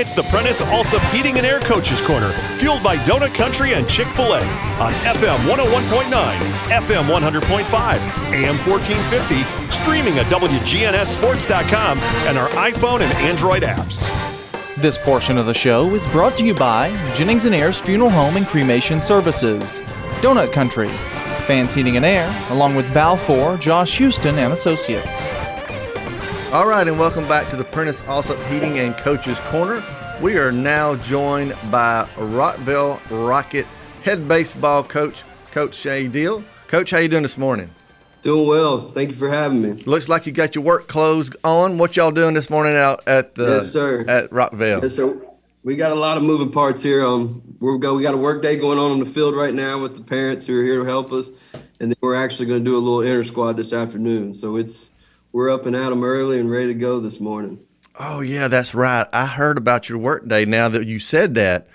It's the Prentice Alsop Heating and Air Coaches Corner, fueled by Donut Country and Chick oh fil A on FM 101.9, FM 100.5, AM 1450, streaming at WGNSSports.com and our iPhone and Android apps. This portion of the show is brought to you by Jennings and Ayers Funeral Home and Cremation Services, Donut Country, Fans Heating and Air, along with Balfour, Josh Houston, and Associates. All right, and welcome back to the Prentice Alsop Heating and Coaches Corner. We are now joined by Rockvale Rocket head baseball coach, Coach Shay Deal. Coach, how you doing this morning? Doing well. Thank you for having me. Looks like you got your work clothes on. What y'all doing this morning out at the yes, sir. at Rockvale? Yes, sir. We got a lot of moving parts here. Um, we're go. We got a work day going on in the field right now with the parents who are here to help us, and then we're actually going to do a little inter squad this afternoon. So it's we're up and at them early and ready to go this morning. Oh yeah, that's right. I heard about your work day. Now that you said that,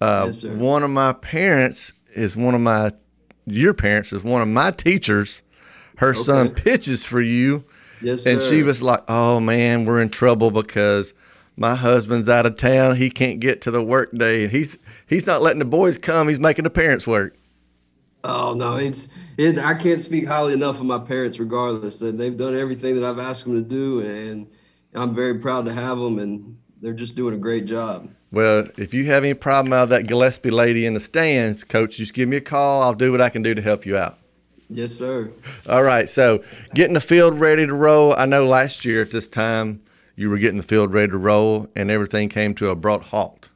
uh, Yes, sir. one of my parents is one of my your parents is one of my teachers. Her son pitches for you, Yes, and she was like, "Oh man, we're in trouble because." My husband's out of town. He can't get to the work day. He's he's not letting the boys come. He's making the parents work. Oh no, it's it. I can't speak highly enough of my parents. Regardless, that they've done everything that I've asked them to do, and I'm very proud to have them, and they're just doing a great job. Well, if you have any problem out of that Gillespie lady in the stands, coach, just give me a call. I'll do what I can do to help you out. Yes, sir. All right, so getting the field ready to roll. I know last year at this time you were getting the field ready to roll, and everything came to a abrupt halt.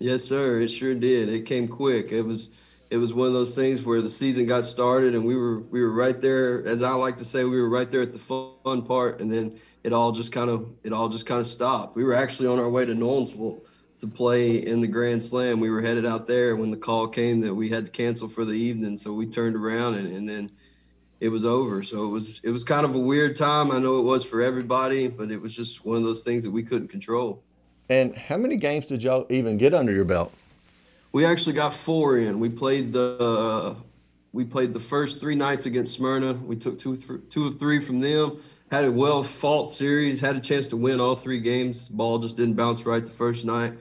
Yes, sir. It sure did. It came quick. It was it was one of those things where the season got started and we were we were right there, as I like to say, we were right there at the fun part, and then it all just kind of it all just kind of stopped. We were actually on our way to Nolensville to play in the Grand Slam. We were headed out there when the call came that we had to cancel for the evening. So we turned around and, and then it was over. So it was it was kind of a weird time. I know it was for everybody, but it was just one of those things that we couldn't control. And how many games did y'all even get under your belt? We actually got four in. We played the we played the first three nights against Smyrna. We took two th- two of three from them. Had a well fought series. Had a chance to win all three games. Ball just didn't bounce right the first night.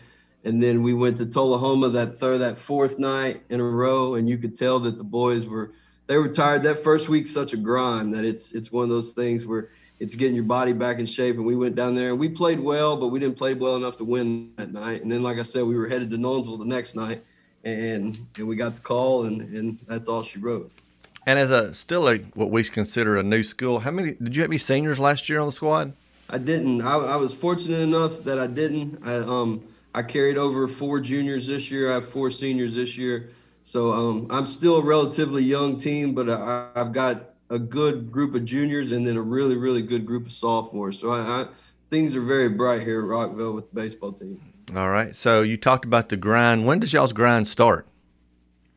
And then we went to Tullahoma that third that fourth night in a row, and you could tell that the boys were they were tired. That first week's such a grind that it's it's one of those things where it's getting your body back in shape. And we went down there and we played well, but we didn't play well enough to win that night. And then, like I said, we were headed to Nolensville the next night, and and we got the call, and and that's all she wrote. And as a still a what we consider a new school, how many did you have any seniors last year on the squad? I didn't. I, I was fortunate enough that I didn't. I um I carried over four juniors this year. I have four seniors this year. So um I'm still a relatively young team, but I, I've got a good group of juniors and then a really really good group of sophomores. So I, I things are very bright here at Rockvale with the baseball team. All right. So you talked about the grind. When does y'all's grind start?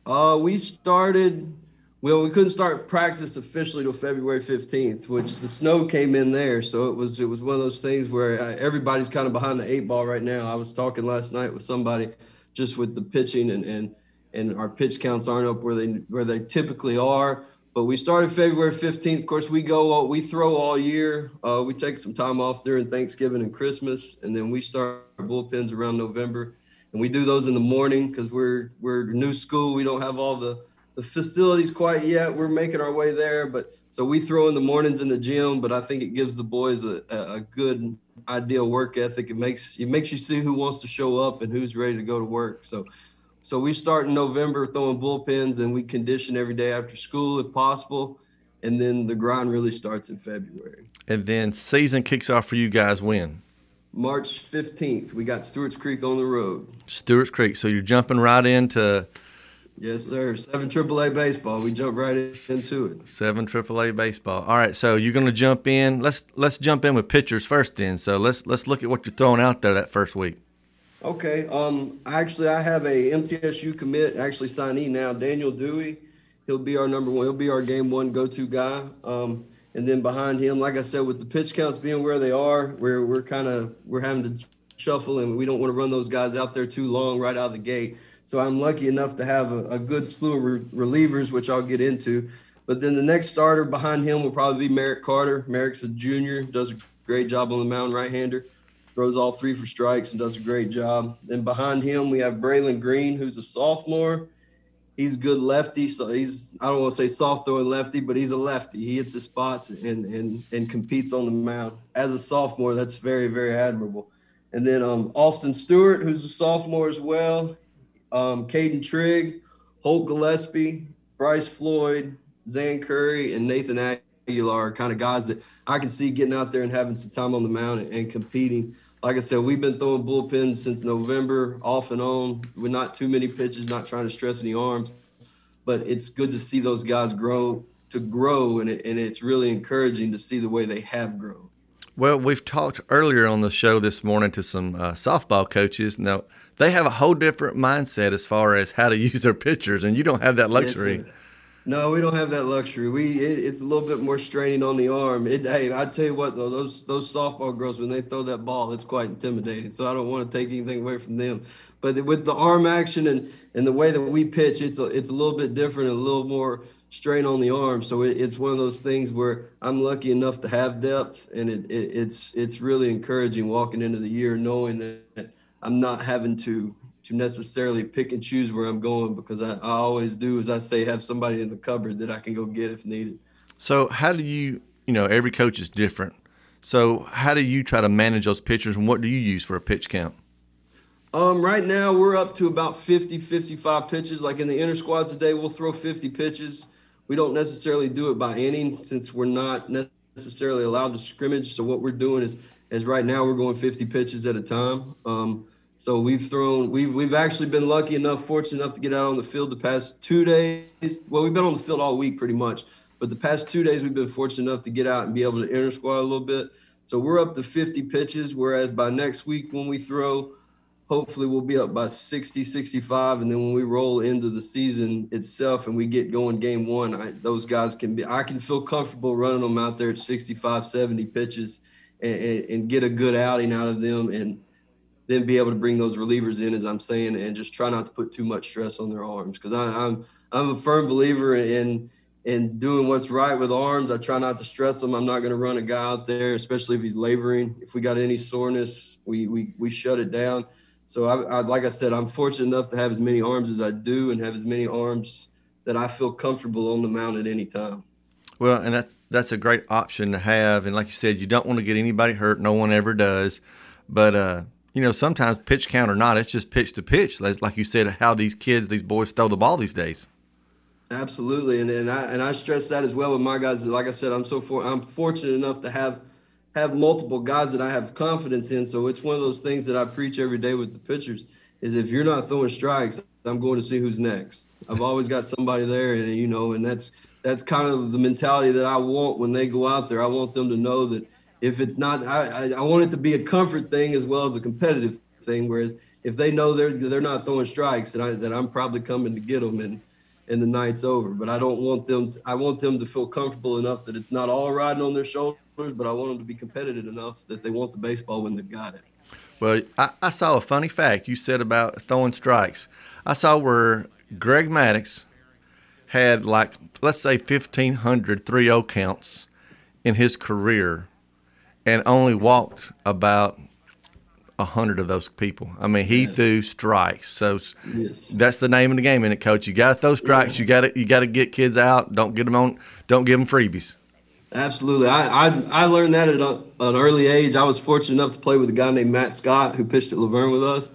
Uh, we started. Well, we couldn't start practice officially till February fifteenth, which the snow came in there. So it was it was one of those things where uh, everybody's kind of behind the eight ball right now. I was talking last night with somebody, just with the pitching and and and our pitch counts aren't up where they where they typically are. But we started February fifteenth. Of course, we go we throw all year. Uh, we take some time off during Thanksgiving and Christmas, and then we start our bullpens around November and we do those in the morning because we're we're new school. We don't have all the the facilities quite yet. We're making our way there, but so we throw in the mornings in the gym. But I think it gives the boys a, a a good ideal work ethic. It makes it makes you see who wants to show up and who's ready to go to work. So. So we start in November throwing bullpens and we condition every day after school if possible. And then the grind really starts in February. And then season kicks off for you guys when? March 15th, we got Stewart's Creek on the road. Stewart's Creek. So you're jumping right into Yes, sir. Seven AAA baseball. We jump right into it. seven AAA baseball. All right, so you're gonna jump in. Let's let's jump in with pitchers first. Then, so let's let's look at what you're throwing out there that first week. Okay. Um. Actually, I have a MTSU commit. Actually, signee now. Daniel Dewey. He'll be our number one. He'll be our game one go-to guy. Um. And then behind him, like I said, with the pitch counts being where they are, we're we're kind of we're having to shuffle, and we don't want to run those guys out there too long right out of the gate. So I'm lucky enough to have a, a good slew of re- relievers, which I'll get into. But then the next starter behind him will probably be Merrick Carter. Merrick's a junior, does a great job on the mound, right-hander. Throws all three for strikes and does a great job. Then behind him, we have Braylon Green, who's a sophomore. He's good lefty, so he's I don't want to say soft throwing lefty, but he's a lefty. He hits the spots and and and competes on the mound. As a sophomore, that's very very admirable. And then um, Austin Stewart, who's a sophomore as well. Um, Caden Trigg, Holt Gillespie, Bryce Floyd, Zan Curry, and Nathan Aguilar are kind of guys that I can see getting out there and having some time on the mound and, and competing like I said, we've been throwing bullpens since November, off and on. We're not too many pitches, not trying to stress any arms, but it's good to see those guys grow to grow, and, it, and it's really encouraging to see the way they have grown. Well, we've talked earlier on the show this morning to some uh, softball coaches. Now, they have a whole different mindset as far as how to use their pitchers, and you don't have that luxury. Yes, no, we don't have that luxury. We it, it's a little bit more straining on the arm. It, hey, I tell you what though, those those softball girls when they throw that ball, it's quite intimidating. So I don't want to take anything away from them. But with the arm action and and the way that we pitch, it's a, it's a little bit different, a little more strain on the arm. So it, it's one of those things where I'm lucky enough to have depth, and it, it it's it's really encouraging walking into the year knowing that I'm not having to to necessarily pick and choose where I'm going because I, I always do, as I say, have somebody in the cupboard that I can go get if needed. So, how do you, you know, every coach is different. So, how do you try to manage those pitchers and what do you use for a pitch count? Um, right now, we're up to about 50, 55 pitches. Like in the inner squads today, we'll throw 50 pitches. We don't necessarily do it by inning since we're not necessarily allowed to scrimmage. So, what we're doing is, is right now, we're going 50 pitches at a time. Um, so we've thrown, we've we've actually been lucky enough, fortunate enough to get out on the field the past two days. Well, we've been on the field all week pretty much, but the past two days we've been fortunate enough to get out and be able to inter squad a little bit. So we're up to 50 pitches, whereas by next week when we throw, hopefully we'll be up by 60, 65, and then when we roll into the season itself and we get going game one, I, those guys can be, I can feel comfortable running them out there at 65, 70 pitches and, and, and get a good outing out of them and then be able to bring those relievers in, as I'm saying, and just try not to put too much stress on their arms. Because I'm I'm a firm believer in in doing what's right with arms. I try not to stress them. I'm not going to run a guy out there, especially if he's laboring. If we got any soreness, we we we shut it down. So I, I like I said, I'm fortunate enough to have as many arms as I do, and have as many arms that I feel comfortable on the mound at any time. Well, and that's that's a great option to have. And like you said, you don't want to get anybody hurt. No one ever does. But uh, you know, sometimes pitch count or not, it's just pitch to pitch. Like you said, how these kids, these boys throw the ball these days. Absolutely, and and I and I stress that as well with my guys. Like I said, I'm so for I'm fortunate enough to have have multiple guys that I have confidence in. So it's one of those things that I preach every day with the pitchers. Is if you're not throwing strikes, I'm going to see who's next. I've always got somebody there, and you know, and that's that's kind of the mentality that I want when they go out there. I want them to know that if it's not, I, I want it to be a comfort thing as well as a competitive thing. Whereas if they know they're they're not throwing strikes, then I that I'm probably coming to get them and and the night's over. But I don't want them. To, I want them to feel comfortable enough that it's not all riding on their shoulders, but I want them to be competitive enough that they want the baseball when they've got it. Well, I, I saw a funny fact you said about throwing strikes. I saw where Greg Maddux had like let's say 1500 3-0 counts in his career and only walked about a hundred of those people. I mean, he threw strikes. So yes. that's the name of the game, isn't it, Coach? You got to throw strikes. Yeah. You got to you got to get kids out. Don't get them on. Don't give them freebies. Absolutely. I, I, I learned that at a, an early age. I was fortunate enough to play with a guy named Matt Scott who pitched at La Vergne with us,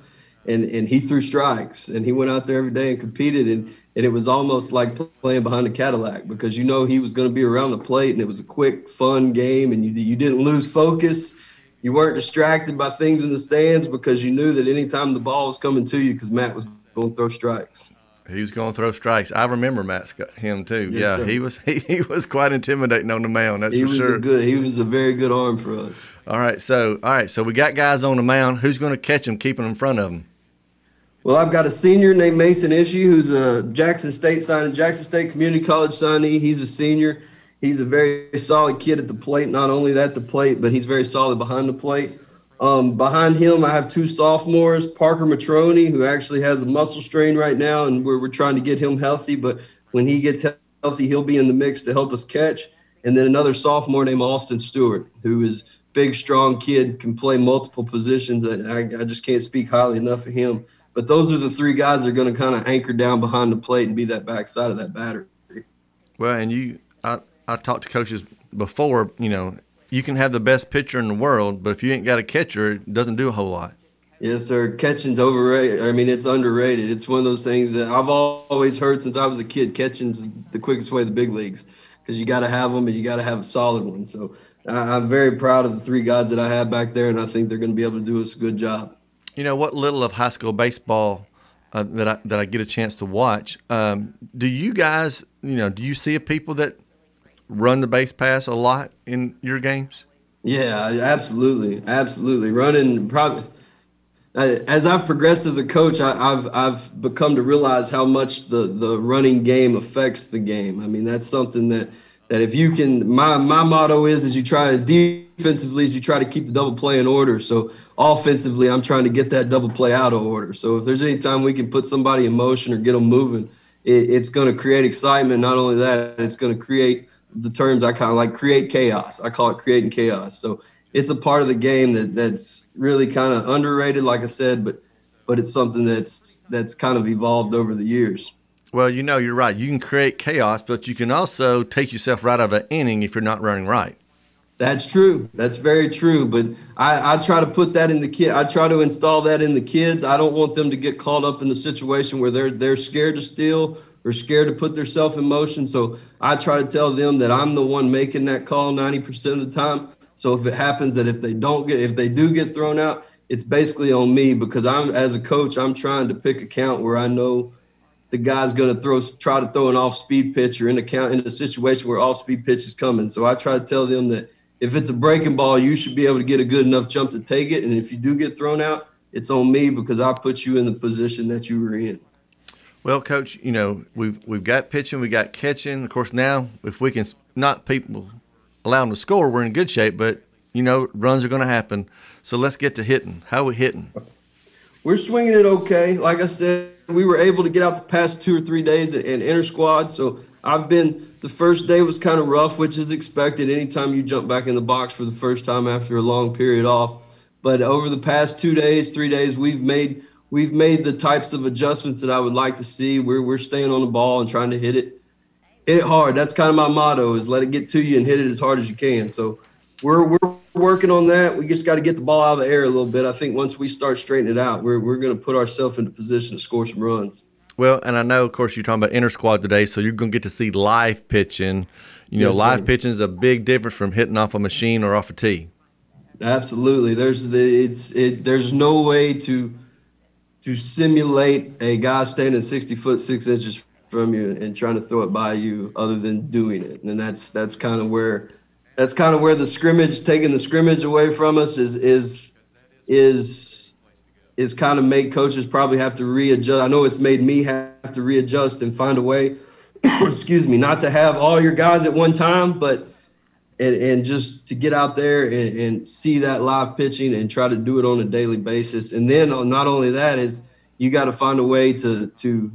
and and he threw strikes and he went out there every day and competed and and it was almost like playing behind a Cadillac because you know he was going to be around the plate and it was a quick, fun game and you you didn't lose focus. You weren't distracted by things in the stands because you knew that anytime the ball was coming to you, because Matt was going to throw strikes. He was going to throw strikes. I remember Matt him too. Yes, yeah, sir. he was he, he was quite intimidating on the mound. That's he for was sure. A good. He was a very good arm for us. All right, so all right, so we got guys on the mound. Who's going to catch them, keeping them in front of them? Well, I've got a senior named Mason Ishii, who's a Jackson State signee, Jackson State Community College signee. He's a senior. He's a very solid kid at the plate. Not only at the plate, but he's very solid behind the plate. Um, behind him, I have two sophomores, Parker Matroni, who actually has a muscle strain right now, and we're, we're trying to get him healthy. But when he gets healthy, he'll be in the mix to help us catch. And then another sophomore named Austin Stewart, who is big, strong kid, can play multiple positions. I, I just can't speak highly enough of him. But those are the three guys that are going to kind of anchor down behind the plate and be that backside of that battery. Well, and you, I, I talked to coaches before. You know, you can have the best pitcher in the world, but if you ain't got a catcher, it doesn't do a whole lot. Yes, sir. Catching's overrated. I mean, it's underrated. It's one of those things that I've always heard since I was a kid. Catching's the quickest way to the big leagues because you got to have them and you got to have a solid one. So I'm very proud of the three guys that I have back there, and I think they're going to be able to do us a good job. You know what little of high school baseball uh, that I that I get a chance to watch. Um, do you guys, you know, do you see people that run the base pass a lot in your games? Yeah, absolutely, absolutely. Running probably as I've progressed as a coach, I, have I've become to realize how much the the running game affects the game. I mean, that's something that that if you can, my my motto is is you try to defensively is you try to keep the double play in order. So offensively, I'm trying to get that double play out of order. So if there's any time we can put somebody in motion or get them moving, it, it's going to create excitement. Not only that, it's going to create the terms I kind of like create chaos. I call it creating chaos. So it's a part of the game that that's really kind of underrated, like I said, but but it's something that's that's kind of evolved over the years. Well, you know, you're right. You can create chaos, but you can also take yourself right out of an inning if you're not running right. That's true. That's very true. But I, I try to put that in the kid. I try to install that in the kids. I don't want them to get caught up in the situation where they're they're scared to steal or scared to put themselves in motion. So I try to tell them that I'm the one making that call 90% of the time. So if it happens that if they don't get, if they do get thrown out, it's basically on me because I'm as a coach, I'm trying to pick a count where I know the guy's going to throw, try to throw an off speed pitch or in a count in a situation where off speed pitch is coming. So I try to tell them that if it's a breaking ball, you should be able to get a good enough jump to take it. And if you do get thrown out, it's on me because I put you in the position that you were in. Well, coach, you know we've we've got pitching, we got catching. Of course, now if we can not people allow them to score, we're in good shape. But you know, runs are going to happen. So let's get to hitting. How are we hitting? We're swinging it okay. Like I said, we were able to get out the past two or three days in inter squad. So I've been the first day was kind of rough, which is expected anytime you jump back in the box for the first time after a long period off. But over the past two days, three days, we've made we've made the types of adjustments that I would like to see. We're we're staying on the ball and trying to hit it hit it hard. That's kind of my motto is let it get to you and hit it as hard as you can. So we're we're working on that. We just got to get the ball out of the air a little bit. I think once we start straightening it out, we're we're going to put ourselves into position to score some runs. Well, and I know, of course, you're talking about inter squad today, so you're going to get to see live pitching. You know, yes, live pitching is a big difference from hitting off a machine or off a tee. Absolutely. There's the it's it. There's no way to to simulate a guy standing 60 foot six inches from you and trying to throw it by you other than doing it. And that's that's kind of where that's kind of where the scrimmage taking the scrimmage away from us is is is is kind of make coaches probably have to readjust. I know it's made me have to readjust and find a way, excuse me, not to have all your guys at one time, but and, and just to get out there and, and see that live pitching and try to do it on a daily basis. And then uh, not only that is you got to find a way to to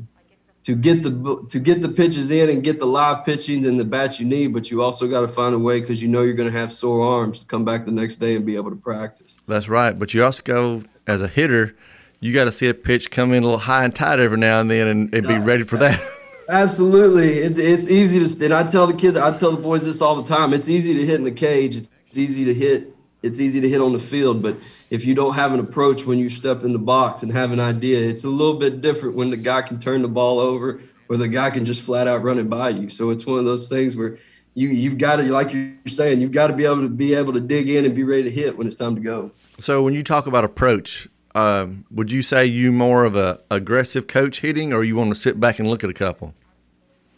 to get the to get the pitches in and get the live pitching and the bats you need, but you also got to find a way because you know you're going to have sore arms to come back the next day and be able to practice. That's right, but you also go as a hitter, you got to see a pitch come in a little high and tight every now and then and, and be uh, ready for that. Absolutely, it's it's easy to. And I tell the kids, I tell the boys this all the time. It's easy to hit in the cage. It's easy to hit. It's easy to hit on the field, but if you don't have an approach when you step in the box and have an idea, it's a little bit different when the guy can turn the ball over or the guy can just flat out run it by you. So it's one of those things where you you've got to like you're saying you've got to be able to be able to dig in and be ready to hit when it's time to go. So when you talk about approach, um, would you say you more of a aggressive coach hitting, or you want to sit back and look at a couple?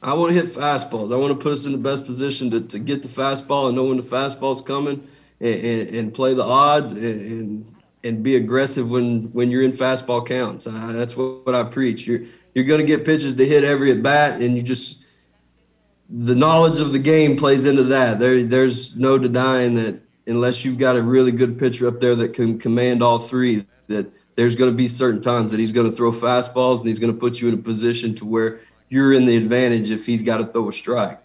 I want to hit fastballs. I want to put us in the best position to, to get the fastball and know when the fastball's coming and, and, and play the odds and, and, and be aggressive when when you're in fastball counts. Uh, that's what, what I preach. You're you're going to get pitches to hit every at bat, and you just the knowledge of the game plays into that. There there's no denying that unless you've got a really good pitcher up there that can command all three, that there's going to be certain times that he's going to throw fastballs and he's going to put you in a position to where you're in the advantage if he's got to throw a strike.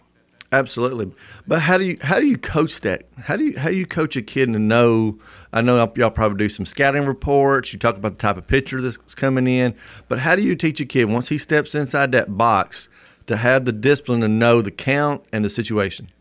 Absolutely, but how do you how do you coach that? How do you how do you coach a kid to know? I know y'all probably do some scouting reports. You talk about the type of pitcher that's coming in, but how do you teach a kid once he steps inside that box to have the discipline to know the count and the situation?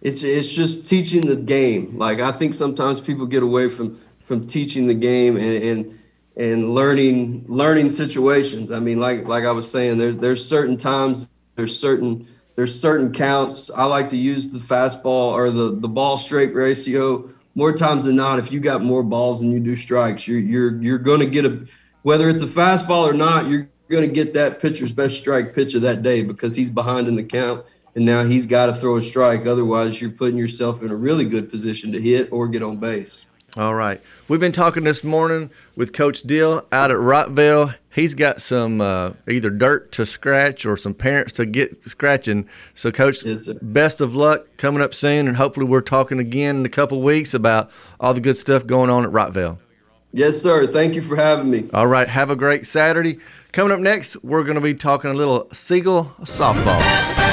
It's it's just teaching the game. Like I think sometimes people get away from from teaching the game and and, and learning learning situations. I mean, like like I was saying, there's there's certain times, there's certain there's certain counts. I like to use the fastball or the the ball strike ratio more times than not. If you got more balls than you do strikes, you're you're you're going to get a whether it's a fastball or not. You're going to get that pitcher's best strike pitch of that day because he's behind in the count and now he's got to throw a strike. Otherwise, you're putting yourself in a really good position to hit or get on base. All right. We've been talking this morning with Coach Dill out at Rockvale. He's got some uh, either dirt to scratch or some parents to get scratching. So, Coach, yes, best of luck coming up soon, and hopefully, we're talking again in a couple weeks about all the good stuff going on at Rockvale. Yes, sir. Thank you for having me. All right. Have a great Saturday. Coming up next, we're going to be talking a little Siegel softball.